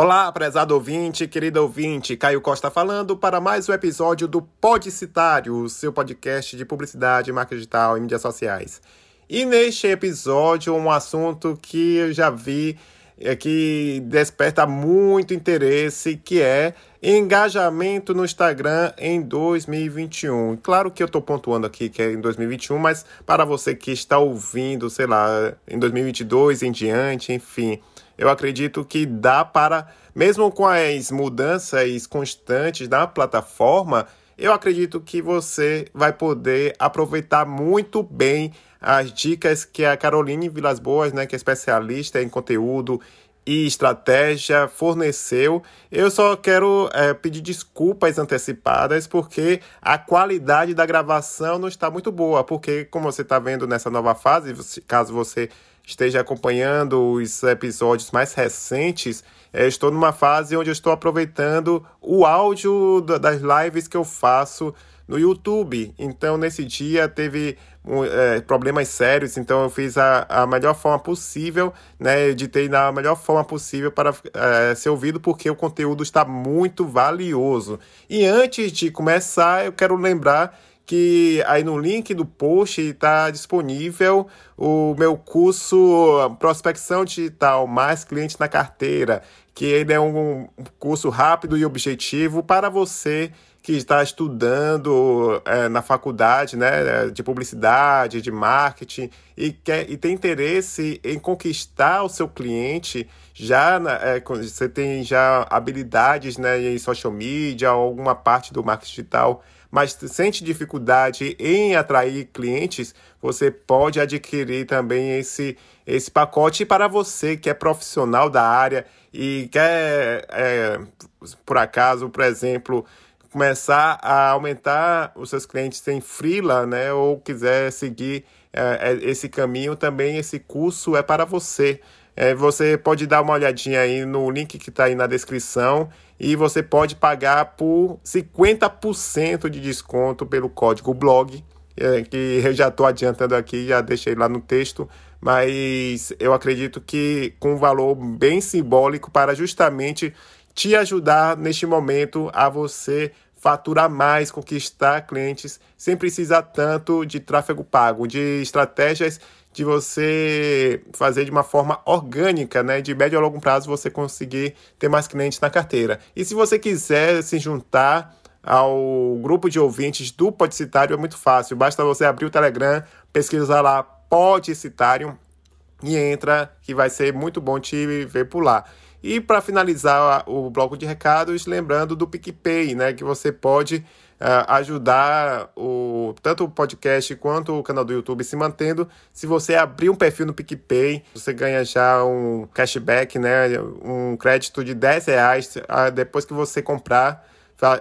Olá, prezado ouvinte, querido ouvinte, Caio Costa falando para mais um episódio do Podcitário, seu podcast de publicidade, marca digital e mídias sociais. E neste episódio, um assunto que eu já vi é, que desperta muito interesse, que é engajamento no Instagram em 2021. Claro que eu estou pontuando aqui que é em 2021, mas para você que está ouvindo, sei lá, em 2022 em diante, enfim eu acredito que dá para, mesmo com as mudanças constantes da plataforma, eu acredito que você vai poder aproveitar muito bem as dicas que a Caroline Vilas Boas, né, que é especialista em conteúdo e estratégia, forneceu. Eu só quero é, pedir desculpas antecipadas porque a qualidade da gravação não está muito boa, porque como você está vendo nessa nova fase, caso você esteja acompanhando os episódios mais recentes, é, estou numa fase onde eu estou aproveitando o áudio das lives que eu faço no YouTube. Então, nesse dia teve é, problemas sérios, então eu fiz a, a melhor forma possível, né? Editei na melhor forma possível para é, ser ouvido, porque o conteúdo está muito valioso. E antes de começar, eu quero lembrar que aí no link do post está disponível o meu curso Prospecção Digital Mais Cliente na Carteira, que ele é um curso rápido e objetivo para você que está estudando é, na faculdade né, de publicidade, de marketing e, quer, e tem interesse em conquistar o seu cliente, já é, você tem já habilidades né, em social media, alguma parte do marketing digital mas sente dificuldade em atrair clientes, você pode adquirir também esse, esse pacote. Para você que é profissional da área e quer, é, por acaso, por exemplo, começar a aumentar os seus clientes em freela, né, ou quiser seguir é, é esse caminho, também esse curso é para você. É, você pode dar uma olhadinha aí no link que está aí na descrição e você pode pagar por 50% de desconto pelo código blog, é, que eu já estou adiantando aqui, já deixei lá no texto, mas eu acredito que com um valor bem simbólico para justamente te ajudar neste momento a você faturar mais, conquistar clientes, sem precisar tanto de tráfego pago, de estratégias de você fazer de uma forma orgânica, né? De médio a longo prazo você conseguir ter mais clientes na carteira. E se você quiser se juntar ao grupo de ouvintes do Podcitário, é muito fácil. Basta você abrir o Telegram, pesquisar lá Podcitário e entra, que vai ser muito bom te ver por lá. E para finalizar o bloco de recados, lembrando do PicPay, né? Que você pode uh, ajudar o, tanto o podcast quanto o canal do YouTube se mantendo. Se você abrir um perfil no PicPay, você ganha já um cashback, né? Um crédito de 10 reais uh, depois que você comprar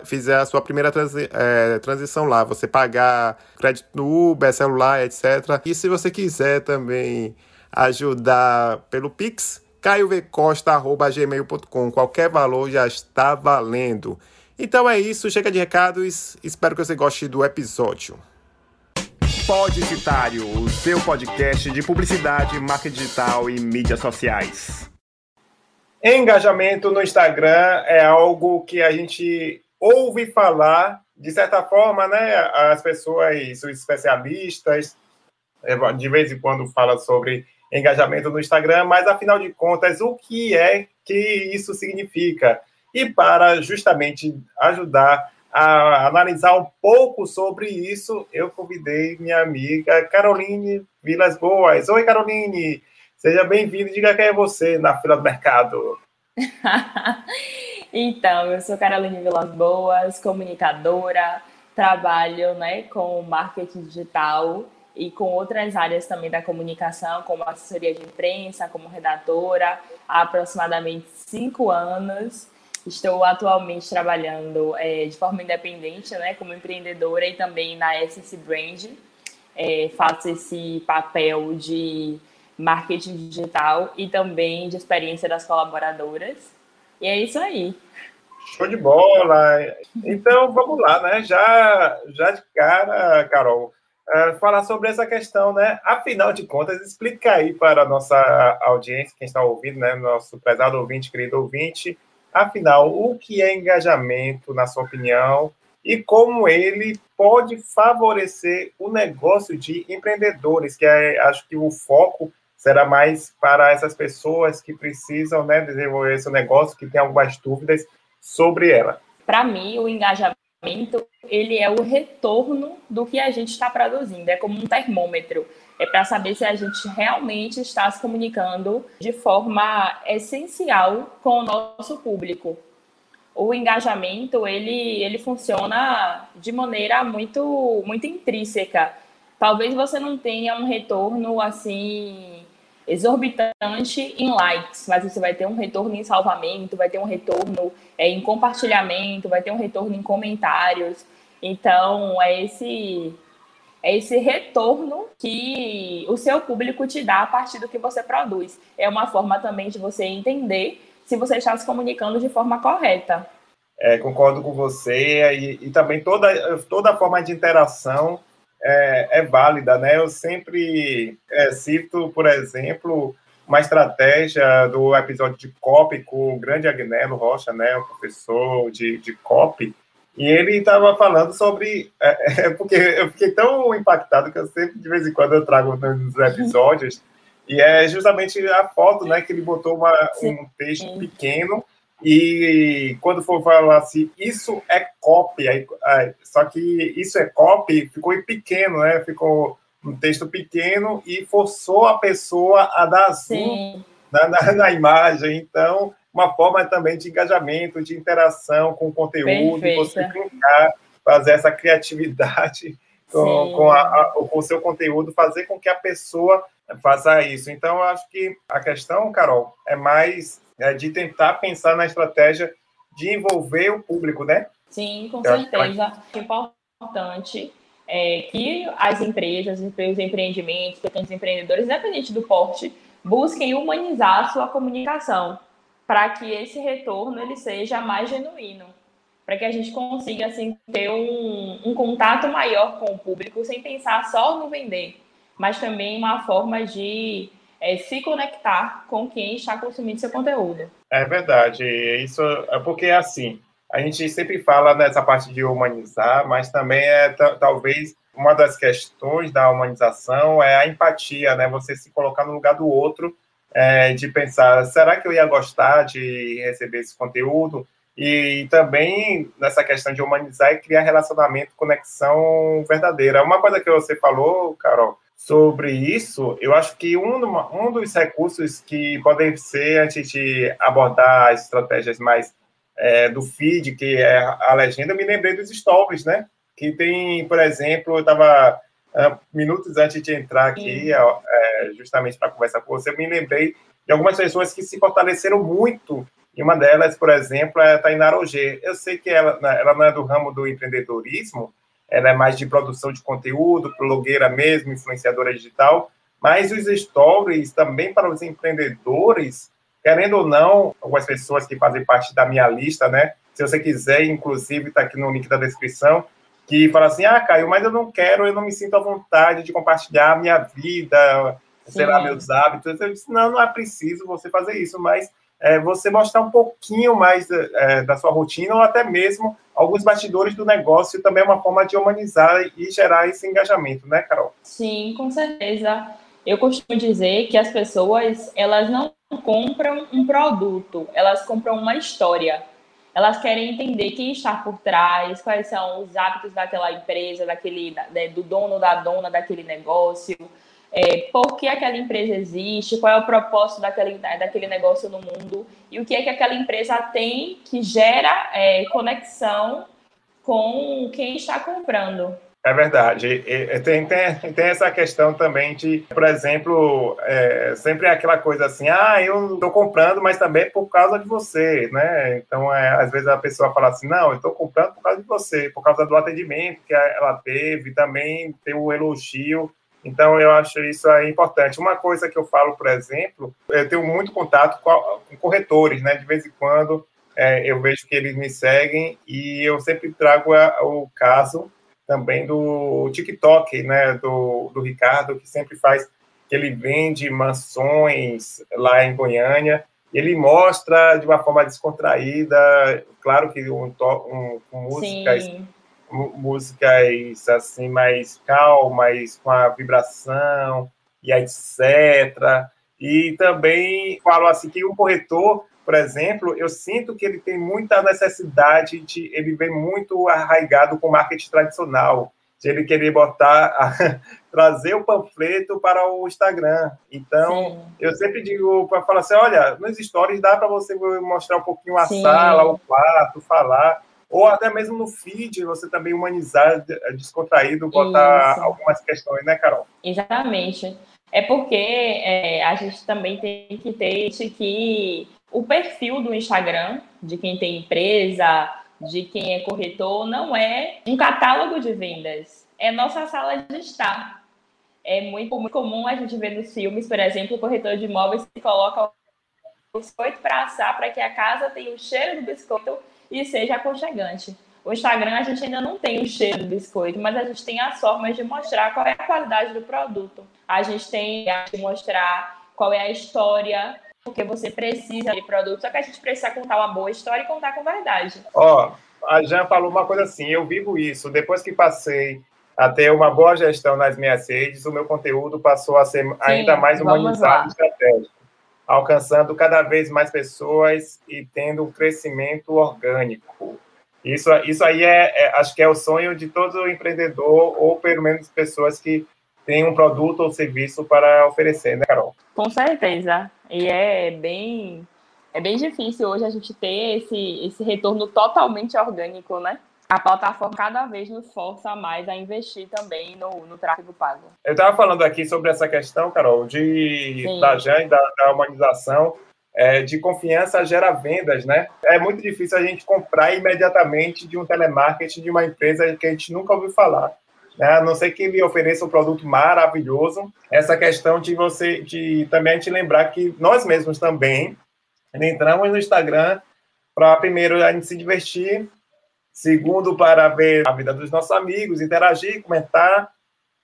fizer a sua primeira transi é, transição lá, você pagar crédito no Uber, celular, etc. E se você quiser também ajudar pelo Pix, caiovcosta.gmail.com. Qualquer valor já está valendo. Então é isso, chega de recados, espero que você goste do episódio. Podicitário, o seu podcast de publicidade, marketing digital e mídias sociais. Engajamento no Instagram é algo que a gente ouve falar, de certa forma, né? As pessoas, os especialistas, é, de vez em quando falam sobre engajamento no Instagram, mas afinal de contas, o que é que isso significa? E para justamente ajudar a analisar um pouco sobre isso, eu convidei minha amiga Caroline Vilas Boas. Oi, Caroline! Seja bem-vinda. Diga quem é você na fila do mercado. então, eu sou Caroline Vilas Boas, comunicadora, trabalho né, com marketing digital e com outras áreas também da comunicação, como assessoria de imprensa, como redatora, há aproximadamente cinco anos. Estou atualmente trabalhando é, de forma independente, né, como empreendedora e também na SC Brand. É, faço esse papel de marketing digital e também de experiência das colaboradoras. E é isso aí. Show de bola! Então vamos lá, né? Já, já de cara, Carol, uh, falar sobre essa questão, né? Afinal de contas, explica aí para a nossa audiência, quem está ouvindo, né? Nosso prezado ouvinte, querido ouvinte, Afinal, o que é engajamento, na sua opinião, e como ele pode favorecer o negócio de empreendedores, que é, acho que o foco será mais para essas pessoas que precisam né, desenvolver esse negócio, que tem algumas dúvidas sobre ela. Para mim, o engajamento ele é o retorno do que a gente está produzindo, é como um termômetro. É para saber se a gente realmente está se comunicando de forma essencial com o nosso público. O engajamento ele, ele funciona de maneira muito muito intrínseca. Talvez você não tenha um retorno assim exorbitante em likes, mas você vai ter um retorno em salvamento, vai ter um retorno é, em compartilhamento, vai ter um retorno em comentários. Então, é esse é esse retorno que o seu público te dá a partir do que você produz. É uma forma também de você entender se você está se comunicando de forma correta. É, concordo com você e, e também toda, toda forma de interação é, é válida, né? Eu sempre é, cito, por exemplo, uma estratégia do episódio de COP com o grande Agnello Rocha, né, o professor de, de COP, e ele estava falando sobre. É, é, porque eu fiquei tão impactado que eu sempre, de vez em quando, eu trago nos episódios, e é justamente a foto, né, que ele botou uma, um texto pequeno e quando for falar assim, isso é copy, só que isso é copy, ficou em pequeno, né? Ficou um texto pequeno e forçou a pessoa a dar zoom na, na, na, imagem. Então, uma forma também de engajamento, de interação com o conteúdo, Perfeita. você clicar, fazer essa criatividade com, com, a, a, com o seu conteúdo, fazer com que a pessoa faça isso. Então, eu acho que a questão, Carol, é mais é, de tentar pensar na estratégia de envolver o público, né? Sim, com Eu certeza. É importante é que as empresas, os empreendimentos, pequenos empreendedores, independente do porte, busquem humanizar a sua comunicação para que esse retorno ele seja mais genuíno, para que a gente consiga assim ter um, um contato maior com o público sem pensar só no vender, mas também uma forma de é, se conectar com quem está consumindo seu conteúdo. É verdade. Isso é porque, assim, a gente sempre fala nessa parte de humanizar, mas também é talvez uma das questões da humanização é a empatia, né? Você se colocar no lugar do outro, é, de pensar, será que eu ia gostar de receber esse conteúdo? E também nessa questão de humanizar e criar relacionamento, conexão verdadeira. Uma coisa que você falou, Carol, sobre isso, eu acho que um, um dos recursos que podem ser, antes de abordar as estratégias mais é, do feed, que é a legenda, eu me lembrei dos stories, né? Que tem, por exemplo, eu estava minutos antes de entrar aqui, é, justamente para conversar com você, eu me lembrei de algumas pessoas que se fortaleceram muito. E uma delas, por exemplo, é a Tainara Ogê. Eu sei que ela, né, ela não é do ramo do empreendedorismo, ela é mais de produção de conteúdo, blogueira mesmo, influenciadora digital, mas os stories também para os empreendedores, querendo ou não, algumas pessoas que fazem parte da minha lista, né? Se você quiser, inclusive, está aqui no link da descrição, que fala assim, ah, Caio, mas eu não quero, eu não me sinto à vontade de compartilhar a minha vida, sei lá, meus hábitos. Eu disse, não, não é preciso você fazer isso, mas é, você mostrar um pouquinho mais é, da sua rotina ou até mesmo alguns bastidores do negócio também é uma forma de humanizar e gerar esse engajamento, né, Carol? Sim, com certeza. Eu costumo dizer que as pessoas, elas não compram um produto, elas compram uma história. Elas querem entender quem está por trás, quais são os hábitos daquela empresa, daquele, né, do dono, da dona daquele negócio, é, por que aquela empresa existe, qual é o propósito daquele, daquele negócio no mundo e o que é que aquela empresa tem que gera é, conexão com quem está comprando. É verdade. E, tem, tem, tem essa questão também de, por exemplo, é, sempre é aquela coisa assim, ah, eu estou comprando, mas também por causa de você, né? Então, é, às vezes a pessoa fala assim, não, eu estou comprando por causa de você, por causa do atendimento que ela teve, também tem o elogio então, eu acho isso aí importante. Uma coisa que eu falo, por exemplo, eu tenho muito contato com, corretores, né? De vez em quando é, eu vejo que eles me seguem e eu sempre trago a, o caso também do TikTok, né? Do, do Ricardo, que sempre faz, que ele vende mansões lá em Goiânia ele mostra de uma forma descontraída, claro que um, um, com músicas, Sim. Músicas assim mais calmas, com a vibração e etc. E também falo assim que um corretor, por exemplo, eu sinto que ele tem muita necessidade de, ele vem muito arraigado com o marketing tradicional de ele querer botar, trazer o panfleto para o Instagram. Então, Sim. eu sempre digo para falar assim, olha, nos stories dá para você mostrar um pouquinho a Sim. sala, o quarto, falar, ou até mesmo no feed, você também humanizar, descontraído, botar Isso. algumas questões, né, Carol? Exatamente. É porque é, a gente também tem que ter que o perfil do Instagram, de quem tem empresa, de quem é corretor não é um catálogo de vendas, é nossa sala de estar. É muito, muito comum a gente ver nos filmes, por exemplo, o corretor de imóveis que coloca o biscoito para assar para que a casa tenha o cheiro do biscoito e seja aconchegante. O Instagram a gente ainda não tem o cheiro do biscoito, mas a gente tem as formas de mostrar qual é a qualidade do produto. A gente tem de mostrar qual é a história porque você precisa de produto, só que a gente precisa contar uma boa história e contar com verdade. Ó, oh, a Jan falou uma coisa assim, eu vivo isso, depois que passei a ter uma boa gestão nas minhas redes, o meu conteúdo passou a ser Sim, ainda mais humanizado e estratégico, alcançando cada vez mais pessoas e tendo um crescimento orgânico. Isso, isso aí é, é, acho que é o sonho de todo empreendedor, ou pelo menos pessoas que têm um produto ou serviço para oferecer, né, Carol? Com certeza. E é bem, é bem difícil hoje a gente ter esse, esse retorno totalmente orgânico, né? A plataforma cada vez nos força mais a investir também no, no tráfego pago. Eu estava falando aqui sobre essa questão, Carol, de, da JAN, da, da humanização, é, de confiança gera vendas, né? É muito difícil a gente comprar imediatamente de um telemarketing de uma empresa que a gente nunca ouviu falar né? a não ser que ele ofereça um produto maravilhoso. Essa questão de você, de também gente lembrar que nós mesmos também entramos no Instagram para primeiro a gente se divertir, segundo para ver a vida dos nossos amigos, interagir, comentar,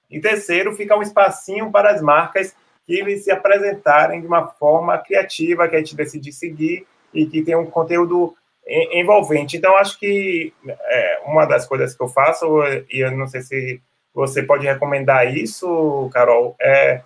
e terceiro fica um espacinho para as marcas que se apresentarem de uma forma criativa que a gente decide seguir e que tem um conteúdo envolvente. Então, acho que é, uma das coisas que eu faço, e eu não sei se você pode recomendar isso, Carol, é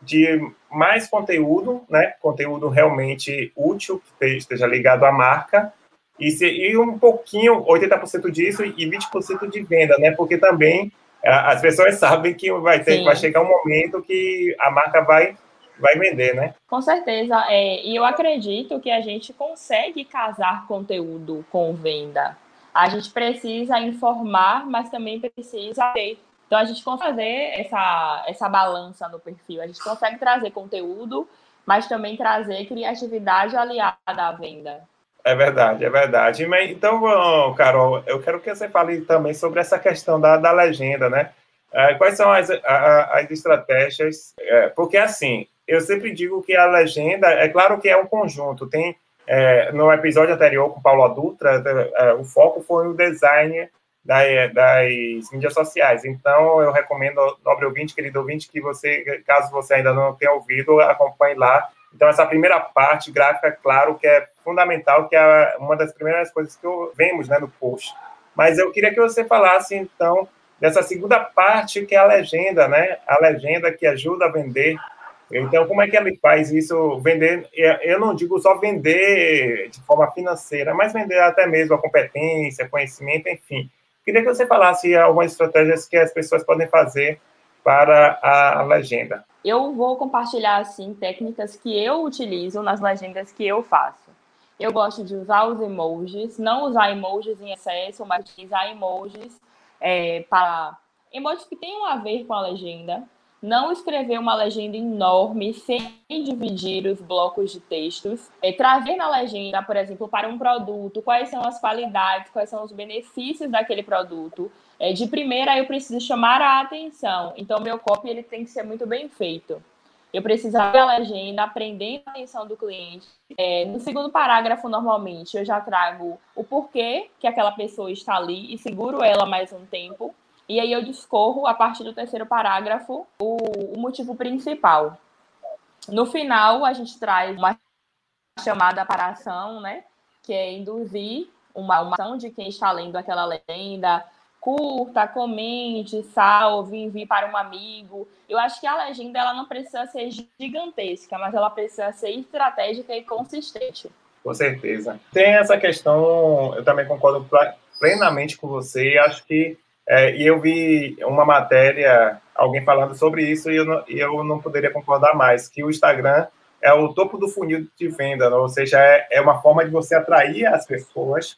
de mais conteúdo, né? Conteúdo realmente útil, que esteja ligado à marca, e, se, e um pouquinho, 80% disso e 20% de venda, né? Porque também as pessoas sabem que vai, ter, vai chegar um momento que a marca vai vai vender, né? Com certeza. É, e eu acredito que a gente consegue casar conteúdo com venda. A gente precisa informar, mas também precisa ter. Então a gente consegue fazer essa, essa balança no perfil. A gente consegue trazer conteúdo, mas também trazer criatividade aliada à venda. É verdade, é verdade. Então, Carol, eu quero que você fale também sobre essa questão da, da legenda, né? É, quais são as, as estratégias? É, porque, assim, eu sempre digo que a legenda, é claro que é um conjunto. Tem é, no episódio anterior com Paulo Dutra, é, o foco foi o design das, das mídias sociais. Então, eu recomendo, nobre ouvinte, querido ouvinte, que você, caso você ainda não tenha ouvido, acompanhe lá. Então, essa primeira parte gráfica, claro que é fundamental, que é uma das primeiras coisas que vemos né, no post. Mas eu queria que você falasse, então, dessa segunda parte, que é a legenda, né? A legenda que ajuda a vender então, como é que ele faz isso? Vender, eu não digo só vender de forma financeira, mas vender até mesmo a competência, conhecimento, enfim. Queria que você falasse algumas estratégias que as pessoas podem fazer para a legenda. Eu vou compartilhar, assim, técnicas que eu utilizo nas legendas que eu faço. Eu gosto de usar os emojis, não usar emojis em excesso, mas utilizar emojis é, para emojis que tenham a ver com a legenda não escrever uma legenda enorme sem dividir os blocos de textos, é, trazer na legenda, por exemplo, para um produto, quais são as qualidades, quais são os benefícios daquele produto. É, de primeira, eu preciso chamar a atenção, então meu copy ele tem que ser muito bem feito. Eu preciso abrir a legenda, aprender a atenção do cliente. É, no segundo parágrafo, normalmente, eu já trago o porquê que aquela pessoa está ali e seguro ela mais um tempo. E aí eu discorro, a partir do terceiro parágrafo, o, o motivo principal. No final, a gente traz uma chamada para ação, né? Que é induzir uma, uma ação de quem está lendo aquela legenda, curta, comente, salve, envie para um amigo. Eu acho que a legenda ela não precisa ser gigantesca, mas ela precisa ser estratégica e consistente. Com certeza. Tem essa questão, eu também concordo plenamente com você. Acho que é, e eu vi uma matéria, alguém falando sobre isso, e eu, não, eu não poderia concordar mais, que o Instagram é o topo do funil de venda, né? ou seja, é, é uma forma de você atrair as pessoas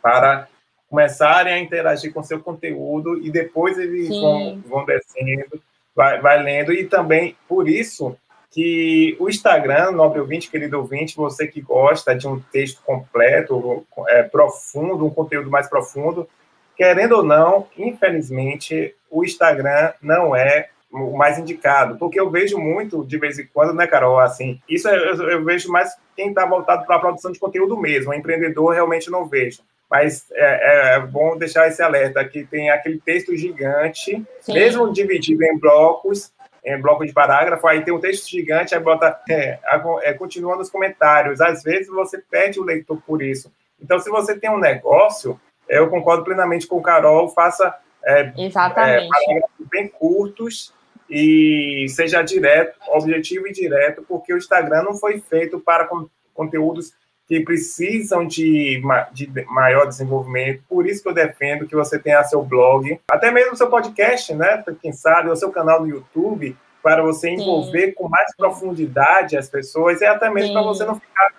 para começarem a interagir com seu conteúdo e depois eles vão, vão descendo, vai, vai lendo, e também por isso que o Instagram, nobre ouvinte, querido ouvinte, você que gosta de um texto completo, é, profundo, um conteúdo mais profundo, querendo ou não, infelizmente, o Instagram não é o mais indicado, porque eu vejo muito de vez em quando, né, Carol, assim, isso é, eu, eu vejo mais quem está voltado para a produção de conteúdo mesmo, o empreendedor realmente não vejo, mas é, é, bom deixar esse alerta, que tem aquele texto gigante, Sim. mesmo dividido em blocos, em bloco de parágrafo, aí tem um texto gigante, aí bota, é, é, continua nos comentários, às vezes você perde o leitor por isso, então se você tem um negócio, eu concordo plenamente com o Carol, faça é, Exatamente. É, bem curtos e seja direto, objetivo e direto, porque o Instagram não foi feito para conteúdos que precisam de, de maior desenvolvimento. Por isso que eu defendo que você tenha seu blog, até mesmo seu podcast, né? Quem sabe, o seu canal no YouTube, para você envolver Sim. com mais profundidade as pessoas e até mesmo para você não ficar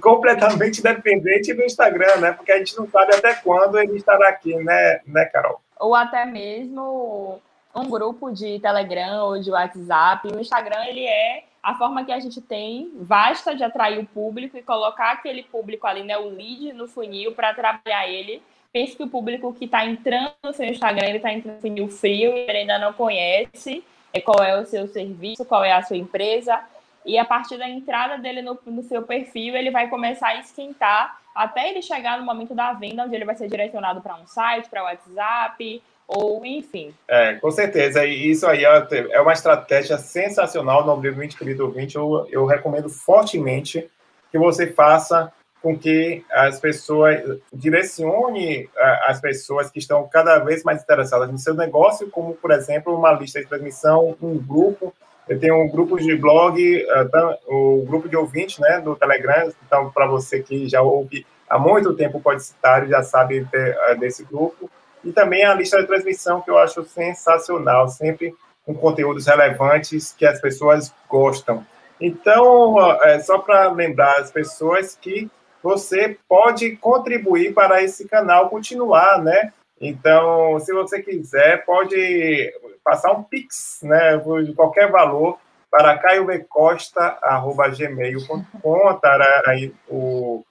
completamente dependente do Instagram, né? Porque a gente não sabe até quando ele estará aqui, né, né, Carol? Ou até mesmo um grupo de Telegram ou de WhatsApp. O Instagram ele é a forma que a gente tem vasta de atrair o público e colocar aquele público ali, né, o lead no funil para trabalhar ele. Pense que o público que está entrando no seu Instagram, ele está entrando no funil frio e ele ainda não conhece é, qual é o seu serviço, qual é a sua empresa. E a partir da entrada dele no, no seu perfil, ele vai começar a esquentar até ele chegar no momento da venda, onde ele vai ser direcionado para um site, para WhatsApp, ou enfim. É, com certeza. E isso aí é, é uma estratégia sensacional no Ouvinte Querido Ouvinte. Eu, eu recomendo fortemente que você faça com que as pessoas direcione as pessoas que estão cada vez mais interessadas no seu negócio, como, por exemplo, uma lista de transmissão, um grupo eu tenho um grupo de blog, uh, o grupo de ouvintes, né, do Telegram. Então, para você que já ouve há muito tempo o Podicitário, já sabe de, desse grupo. E também a lista de transmissão, que eu acho sensacional, sempre com conteúdos relevantes que as pessoas gostam. Então, é só para lembrar as pessoas que você pode contribuir para esse canal continuar, né? Então, se você quiser, pode passar um pix, né, de qualquer valor para caiovcosta@gmail.com, estará aí o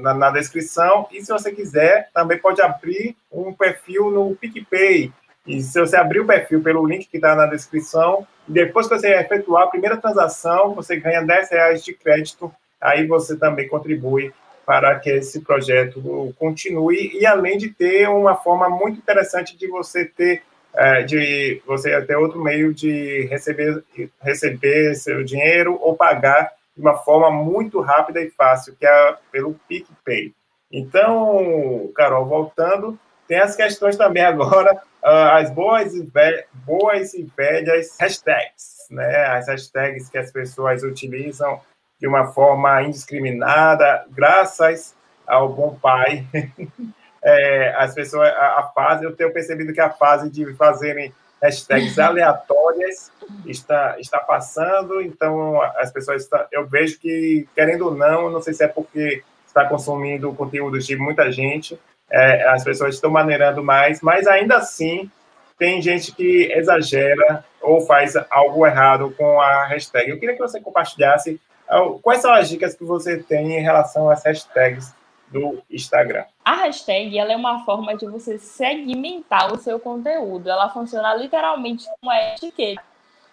na, na, descrição. E se você quiser, também pode abrir um perfil no PicPay. E se você abrir o perfil pelo link que está na descrição, depois que você efetuar a primeira transação, você ganha 10 reais de crédito. Aí você também contribui para que esse projeto continue e além de ter uma forma muito interessante de você ter é, de você ter outro meio de receber receber seu dinheiro ou pagar de uma forma muito rápida e fácil que é pelo PicPay. Então, Carol, voltando, tem as questões também agora uh, as boas e boas e velhas hashtags, né? As hashtags que as pessoas utilizam de uma forma indiscriminada, graças ao bom pai. é, as pessoas, a, a, fase, eu tenho percebido que a fase de fazerem hashtags aleatórias está, está passando, então as pessoas, está, eu vejo que, querendo ou não, não sei se é porque está consumindo conteúdo de muita gente, é, as pessoas estão maneirando mais, mas ainda assim tem gente que exagera ou faz algo errado com a hashtag. Eu queria que você compartilhasse então, quais são as dicas que você tem em relação às hashtags do Instagram? A hashtag ela é uma forma de você segmentar o seu conteúdo. Ela funciona literalmente como uma etiqueta.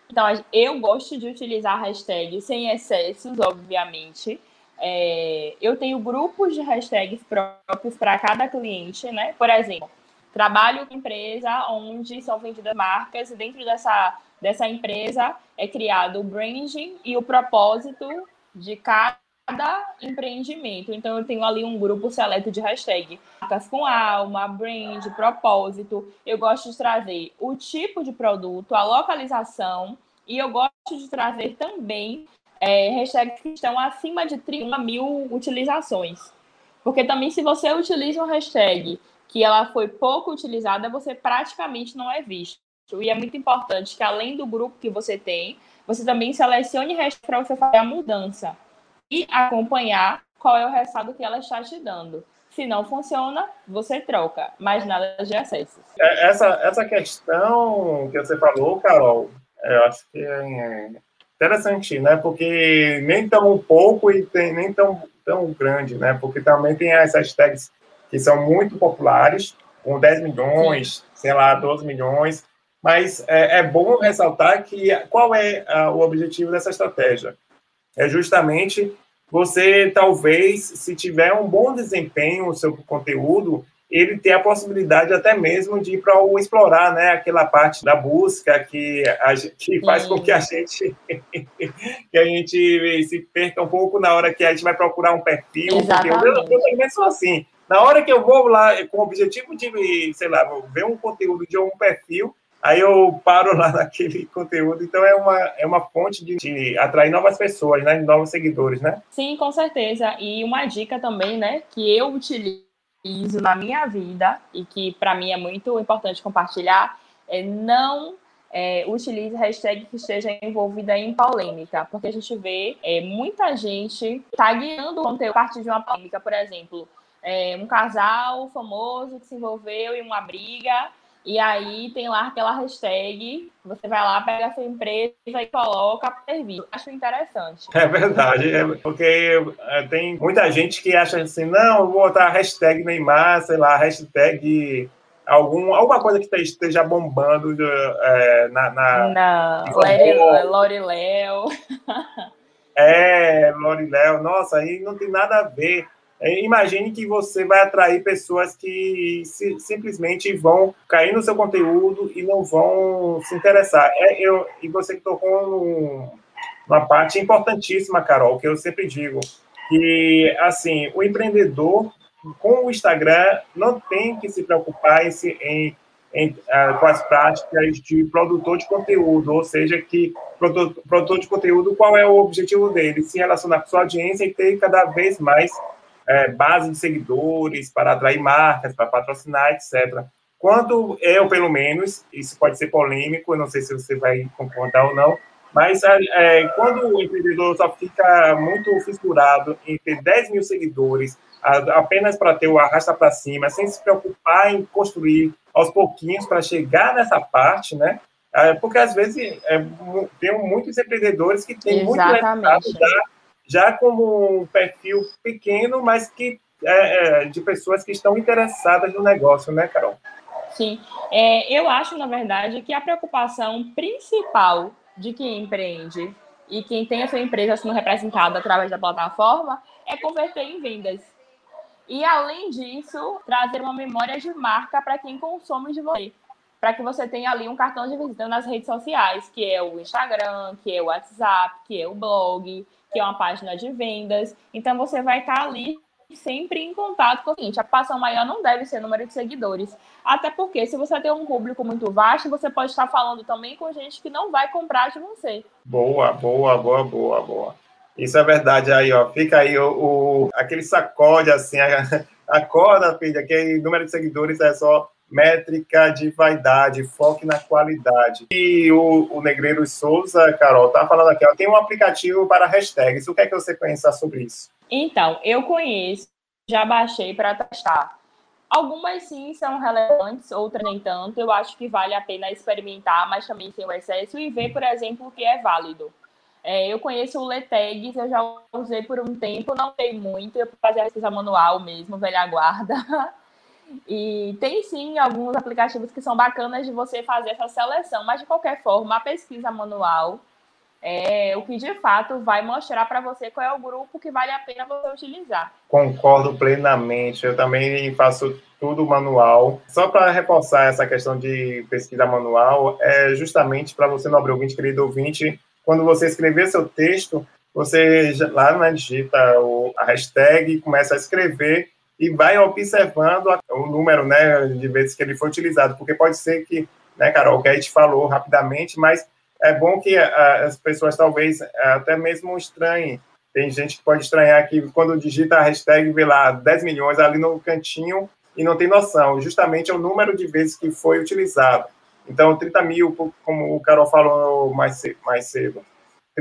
Então, eu gosto de utilizar a hashtag sem excessos, obviamente. É, eu tenho grupos de hashtags próprios para cada cliente, né? Por exemplo, trabalho com empresa onde são vendidas marcas, e dentro dessa dessa empresa é criado o branding e o propósito de cada cada empreendimento. Então, eu tenho ali um grupo seleto de hashtag. Marcas com alma, brand, propósito. Eu gosto de trazer o tipo de produto, a localização, e eu gosto de trazer também é, hashtags que estão acima de 30 mil utilizações. Porque também, se você utiliza uma hashtag que ela foi pouco utilizada, você praticamente não é visto. E é muito importante que, além do grupo que você tem, você também selecione hashtags para você fazer a mudança e acompanhar qual é o resultado que ela está te dando. Se não funciona, você troca, mas nada de acessos. É, essa, essa questão que você falou, Carol, eu acho que é interessante, né? Porque nem tão pouco e tem, nem tão, tão grande, né? Porque também tem as hashtags que são muito populares, com 10 milhões, Sim. sei lá, 12 milhões, mas é, é bom ressaltar que qual é uh, o objetivo dessa estratégia? É justamente você, talvez, se tiver um bom desempenho no seu conteúdo, ele ter a possibilidade até mesmo de ir para o explorar, né, aquela parte da busca que, a gente, faz com que a gente que a gente se perca um pouco na hora que a gente vai procurar um perfil. Exatamente. Eu, eu também sou assim. Na hora que eu vou lá com o objetivo de, sei lá, ver um conteúdo de um perfil, aí eu paro lá naquele conteúdo. Então é uma, é uma fonte de, de, atrair novas pessoas, né? Novos seguidores, né? Sim, com certeza. E uma dica também, né? Que eu utilizo na minha vida e que para mim é muito importante compartilhar é não é, utilize hashtag que esteja envolvida em polêmica, porque a gente vê é, muita gente tagueando o conteúdo a partir de uma polêmica, por exemplo, é, um casal famoso que se envolveu em uma briga e aí tem lá aquela hashtag, você vai lá, pega a sua empresa e coloca serviço. Acho interessante. É verdade, é porque é, tem muita gente que acha assim, não, vou botar hashtag Neymar, sei lá, hashtag algum, alguma coisa que esteja bombando é, na, na. Não, Loriléu. é, Loriléu, nossa, aí não tem nada a ver. É, imagine que você vai atrair pessoas que se, simplesmente vão cair no seu conteúdo e não vão se interessar. É, eu, e você que tocou uma parte importantíssima, Carol, que eu sempre digo, que assim, o empreendedor com o Instagram não tem que se preocupar em, em, em uh, com as práticas de produtor de conteúdo, ou seja, que produtor, produtor de conteúdo, qual é o objetivo dele? Se relacionar com sua audiência e ter cada vez mais é, base de seguidores, para atrair marcas, para patrocinar, etc. Quando eu, pelo menos, isso pode ser polêmico, eu não sei se você vai concordar ou não, mas é, é quando o empreendedor só fica muito fissurado em ter 10 mil seguidores, apenas para ter o arrasta para cima, sem se preocupar em construir aos pouquinhos para chegar nessa parte, né? É, porque às vezes é, tem muitos empreendedores que têm Exatamente. muito resultado já como um perfil pequeno, mas que é, é, de pessoas que estão interessadas no negócio, né, Carol? Sim, é, eu acho, na verdade, que a preocupação principal de quem empreende e quem tem a sua empresa sendo representada através da plataforma é converter em vendas. E, além disso, trazer uma memória de marca para quem consome de você. Para que você tenha ali um cartão de visita nas redes sociais, que é o Instagram, que é o WhatsApp, que é o blog, que é uma página de vendas. Então, você vai estar ali sempre em contato com o seguinte: a preocupação maior não deve ser o número de seguidores. Até porque, se você tem um público muito vasto, você pode estar falando também com gente que não vai comprar de você. Boa, boa, boa, boa, boa. Isso é verdade aí, ó. Fica aí o, o aquele sacode assim, acorda, filha, que número de seguidores é só métrica de vaidade, foque na qualidade. E o, o Negreiro Souza, Carol, tá falando aqui, ó, tem um aplicativo para hashtags. O que é que você pensa sobre isso? Então, eu conheço, já baixei para testar. Algumas sim são relevantes, outras nem tanto. Eu acho que vale a pena experimentar, mas também sem o excesso e ver, por exemplo, o que é válido. É, eu conheço o Letegs, eu já usei por um tempo, não tem muito, eu fazer a pesquisa manual mesmo, velha guarda. E tem sim alguns aplicativos que são bacanas de você fazer essa seleção, mas de qualquer forma, a pesquisa manual é o que de fato vai mostrar para você qual é o grupo que vale a pena você utilizar. Concordo plenamente, eu também faço tudo manual. Só para reforçar essa questão de pesquisa manual, é justamente para você, nobre ouvinte, querido ouvinte, quando você escrever seu texto, você lá na digita a hashtag, começa a escrever e vai observando o número né, de vezes que ele foi utilizado, porque pode ser que, né, Carol, que a gente falou rapidamente, mas é bom que as pessoas talvez até mesmo estranhem. Tem gente que pode estranhar que quando digita a hashtag vê lá 10 milhões ali no cantinho e não tem noção. Justamente é o número de vezes que foi utilizado. Então, 30 mil, como o Carol falou mais cedo, mais cedo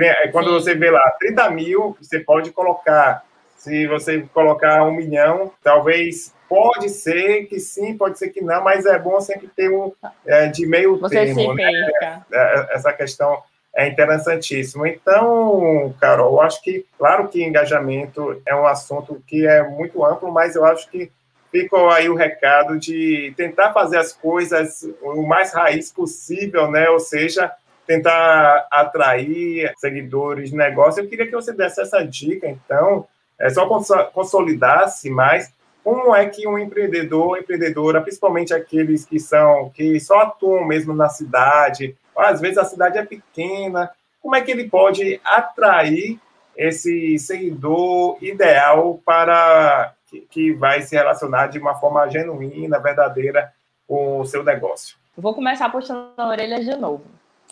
é, quando você vê lá 30 mil, você pode colocar. Se você colocar um milhão, talvez pode ser que sim, pode ser que não, mas é bom sempre ter um é, de meio você termo. Né? É, essa questão é interessantíssima. Então, Carol, eu acho que, claro que engajamento é um assunto que é muito amplo, mas eu acho que ficou aí o recado de tentar fazer as coisas o mais raiz possível, né? Ou seja, tentar atrair seguidores, negócio. Eu queria que você desse essa dica, então, é, só consolidasse mais como é que um empreendedor, empreendedora, principalmente aqueles que são que só atuam mesmo na cidade, às vezes a cidade é pequena, como é que ele pode atrair esse seguidor ideal para que, que vai se relacionar de uma forma genuína, verdadeira com o seu negócio? Vou começar puxando a orelha de novo.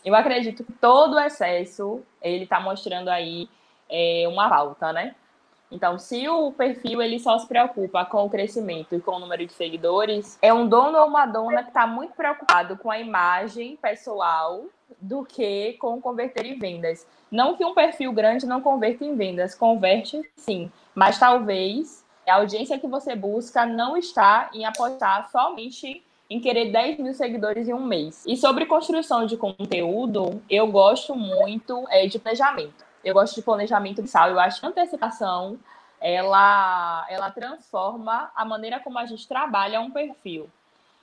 Eu acredito que todo o excesso, ele está mostrando aí é, uma falta, né? Então, se o perfil ele só se preocupa com o crescimento e com o número de seguidores, é um dono ou uma dona que está muito preocupado com a imagem pessoal do que com converter em vendas. Não que um perfil grande não converta em vendas, converte sim, mas talvez a audiência que você busca não está em apostar somente em querer 10 mil seguidores em um mês. E sobre construção de conteúdo, eu gosto muito é, de planejamento. Eu gosto de planejamento mensal. Eu acho que antecipação ela, ela transforma a maneira como a gente trabalha um perfil.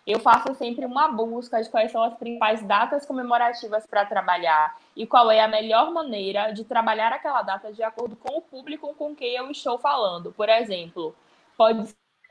Eu faço sempre uma busca de quais são as principais datas comemorativas para trabalhar e qual é a melhor maneira de trabalhar aquela data de acordo com o público com quem eu estou falando. Por exemplo, pode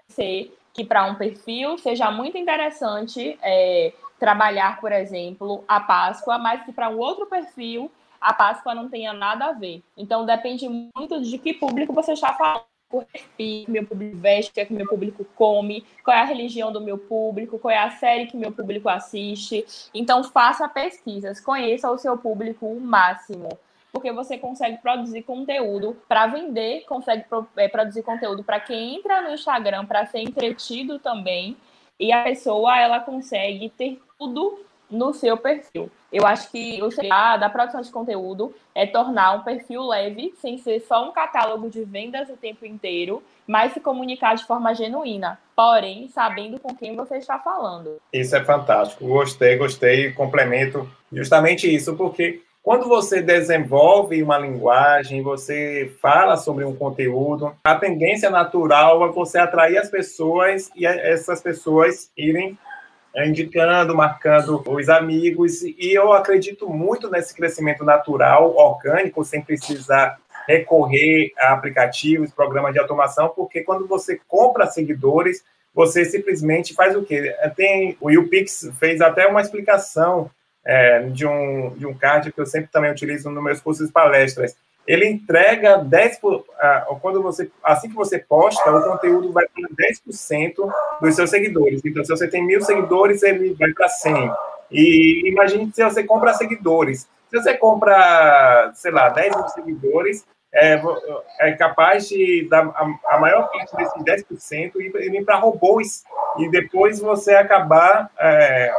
ser que para um perfil seja muito interessante é, trabalhar, por exemplo, a Páscoa, mas que para um outro perfil a Páscoa não tenha nada a ver. Então depende muito de que público você está falando. O que meu público veste, é que meu público come, qual é a religião do meu público, qual é a série que meu público assiste. Então faça pesquisas, conheça o seu público o máximo porque você consegue produzir conteúdo para vender, consegue é, produzir conteúdo para quem entra no Instagram para ser entretido também, e a pessoa ela consegue ter tudo no seu perfil. Eu acho que o segredo da produção de conteúdo é tornar um perfil leve, sem ser só um catálogo de vendas o tempo inteiro, mas se comunicar de forma genuína, porém sabendo com quem você está falando. Isso é fantástico. Gostei, gostei. Complemento justamente isso, porque quando você desenvolve uma linguagem, você fala sobre um conteúdo, a tendência natural é você atrair as pessoas e essas pessoas irem indicando, marcando os amigos. E eu acredito muito nesse crescimento natural, orgânico, sem precisar recorrer a aplicativos, programas de automação, porque quando você compra seguidores, você simplesmente faz o quê? Tem, o YouPix fez até uma explicação é, de, um, de um card que eu sempre também utilizo nos meus cursos e palestras. Ele entrega 10%, por, quando você, assim que você posta, o conteúdo vai para 10% dos seus seguidores. Então, se você tem mil seguidores, ele vai para 100. E imagine se você compra seguidores. Se você compra, sei lá, 10 mil seguidores, é, é capaz de dar a, a maior parte desses 10% ir, para robôs e depois você acabar é,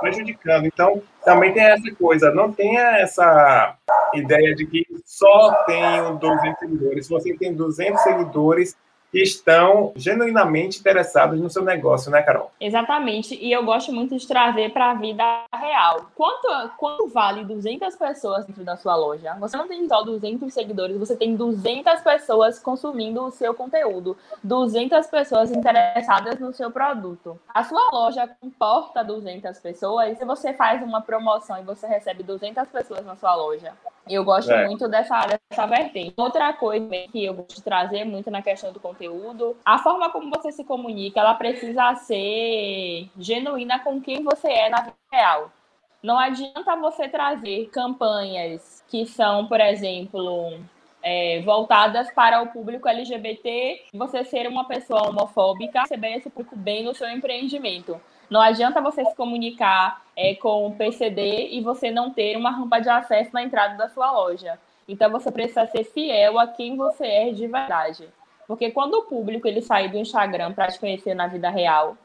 prejudicando. Então, também tem essa coisa, não tenha essa ideia de que só tenho 200 seguidores. Se você tem 200 seguidores, que estão genuinamente interessados no seu negócio, né, Carol? Exatamente. E eu gosto muito de trazer para a vida real. Quanto, quanto vale 200 pessoas dentro da sua loja? Você não tem só 200 seguidores, você tem 200 pessoas consumindo o seu conteúdo, 200 pessoas interessadas no seu produto. A sua loja comporta 200 pessoas, se você faz uma promoção e você recebe 200 pessoas na sua loja. Eu gosto é. muito dessa, dessa vertente. Outra coisa que eu gosto de trazer muito na questão do conteúdo conteúdo, a forma como você se comunica, ela precisa ser genuína com quem você é na vida real. Não adianta você trazer campanhas que são, por exemplo, é, voltadas para o público LGBT, você ser uma pessoa homofóbica, receber esse público bem no seu empreendimento. Não adianta você se comunicar é, com o PCD e você não ter uma rampa de acesso na entrada da sua loja. Então você precisa ser fiel a quem você é de verdade. Porque quando o público ele sair do Instagram para te conhecer na vida real,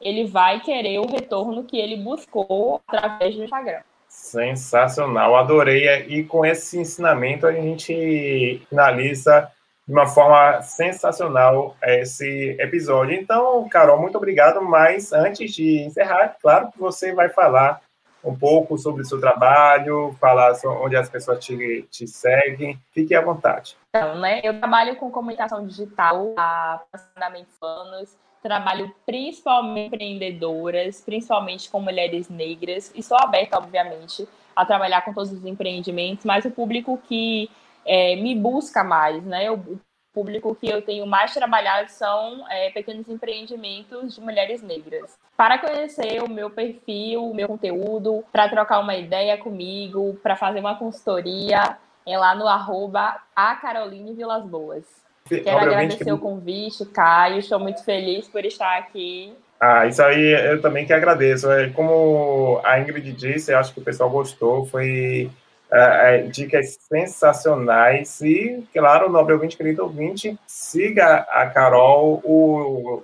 ele vai querer o retorno que ele buscou através do Instagram. Sensacional, adorei. E com esse ensinamento a gente finaliza de uma forma sensacional esse episódio. Então, Carol, muito obrigado. Mas antes de encerrar, claro que você vai falar um pouco sobre o seu trabalho, falar onde as pessoas te, te seguem. Fique à vontade. Então, né, eu trabalho com comunicação digital há aproximadamente anos. Trabalho principalmente empreendedoras, principalmente com mulheres negras. E sou aberta, obviamente, a trabalhar com todos os empreendimentos, mas o público que é, me busca mais, né? O público que eu tenho mais trabalhado são é, pequenos empreendimentos de mulheres negras. Para conhecer o meu perfil, o meu conteúdo, para trocar uma ideia comigo, para fazer uma consultoria, é lá no arroba a Caroline Vilas Boas. Quero Obviamente agradecer que... o convite, Caio. Estou muito feliz por estar aqui. Ah, isso aí eu também que agradeço. É, como a Ingrid disse, eu acho que o pessoal gostou. Foi uh, dicas sensacionais. E, claro, nobre ouvinte, querido ouvinte, siga a Carol, o,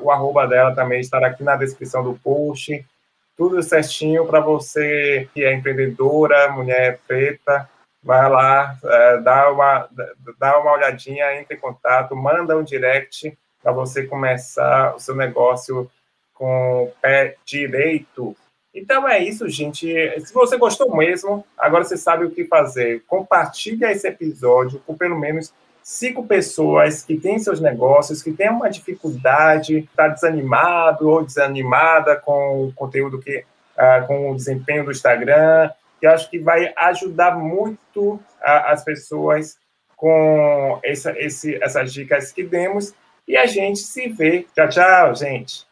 o arroba dela também estará aqui na descrição do post. Tudo certinho para você que é empreendedora, mulher preta, vai lá, uh, dá, uma, dá uma olhadinha, entre em contato, manda um direct para você começar o seu negócio com o pé direito. Então é isso, gente. Se você gostou mesmo, agora você sabe o que fazer. Compartilhe esse episódio com pelo menos cinco pessoas que têm seus negócios, que têm uma dificuldade, está desanimado ou desanimada com o conteúdo que, uh, com o desempenho do Instagram, que acho que vai ajudar muito uh, as pessoas com essa, esse, essas dicas que demos. E a gente se vê. Tchau, tchau, gente.